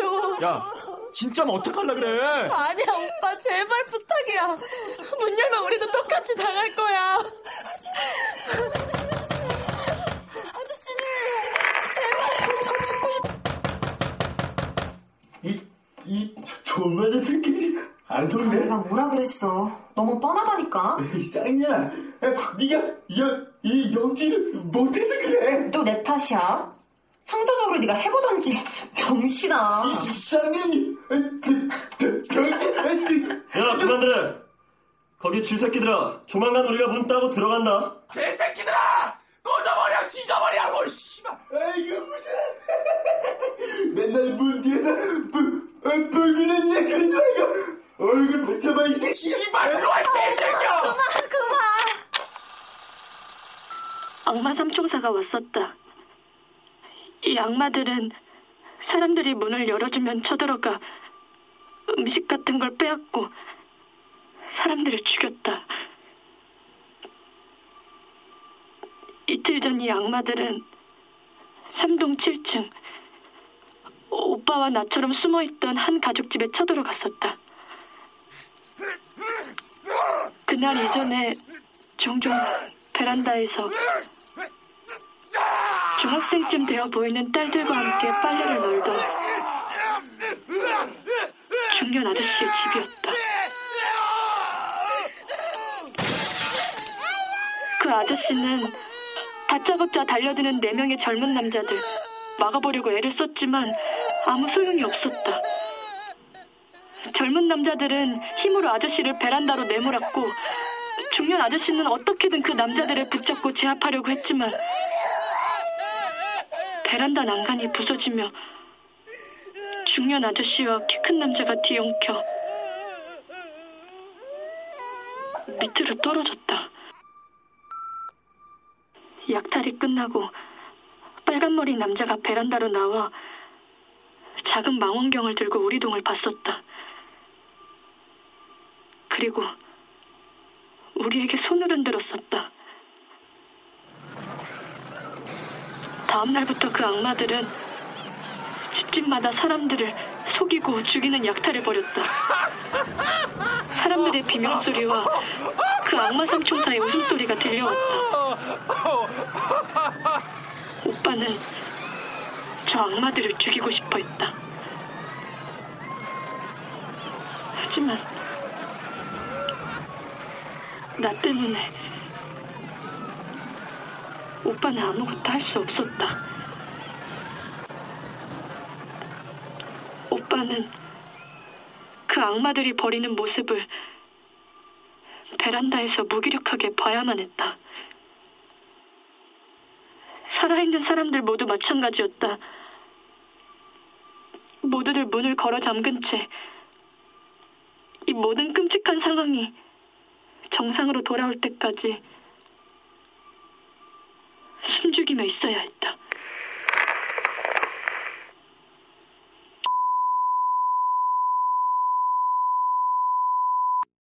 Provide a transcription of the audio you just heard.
있어줘. 야, 진짜면 어떡할라 그래? 아니야 오빠 제발 부탁이야. 문 열면 우리도 똑같이 당할 거야. 이, 이 존만한 새끼들이 안 속네. 내가 뭐라 그랬어. 너무 뻔하다니까. 짱이야. 네가 여, 이 연기를 못해서 그래. 또 내 탓이야. 상처 적으로 네가 해보던지 병신아. 이 쌍년이 병신. 야, 그만들어. 거기 쥐새끼들아, 조만간 우리가 문 따고 들어간다. 개새끼들아! 꺼져버려, 뒤져버리라고, 씨발! 아이고, 무슨. 맨날 문 뒤에다 불, 어, 불기는 내 그러지 말고 얼굴 붙여봐, 이 새끼! 이발 들어와, 이 개새끼야! 악마 삼총사가 왔었다. 이 악마들은 사람들이 문을 열어주면 쳐들어가 음식 같은 걸 빼앗고 사람들을 죽였다. 이틀 전 이 악마들은 3동 7층 오빠와 나처럼 숨어있던 한 가족집에 쳐들어갔었다. 그날 이전에 종종 베란다에서 중학생쯤 되어 보이는 딸들과 함께 빨래를 널던 중년 아저씨의 집이었다. 그 아저씨는 다짜고짜 달려드는 네 명의 젊은 남자들 막아보려고 애를 썼지만 아무 소용이 없었다. 젊은 남자들은 힘으로 아저씨를 베란다로 내몰았고 중년 아저씨는 어떻게든 그 남자들을 붙잡고 제압하려고 했지만 베란다 난간이 부서지며 중년 아저씨와 키 큰 남자가 뒤엉켜 밑으로 떨어졌다. 약탈이 끝나고 빨간머리 남자가 베란다로 나와 작은 망원경을 들고 우리 동을 봤었다. 그리고 우리에게 손을 흔들었었다. 다음 날부터 그 악마들은 집집마다 사람들을 속이고 죽이는 약탈을 벌였다. 사람들의 비명소리와 그 악마 삼총사의 웃음소리가 들려왔다. 오빠는 저 악마들을 죽이고 싶어 했다. 하지만 나 때문에 오빠는 아무것도 할 수 없었다. 오빠는 그 악마들이 버리는 모습을 베란다에서 무기력하게 봐야만 했다. 살아있는 사람들 모두 마찬가지였다. 모두들 문을 걸어 잠근 채 이 모든 끔찍한 상황이 정상으로 돌아올 때까지 숨죽이며 있어야 했다.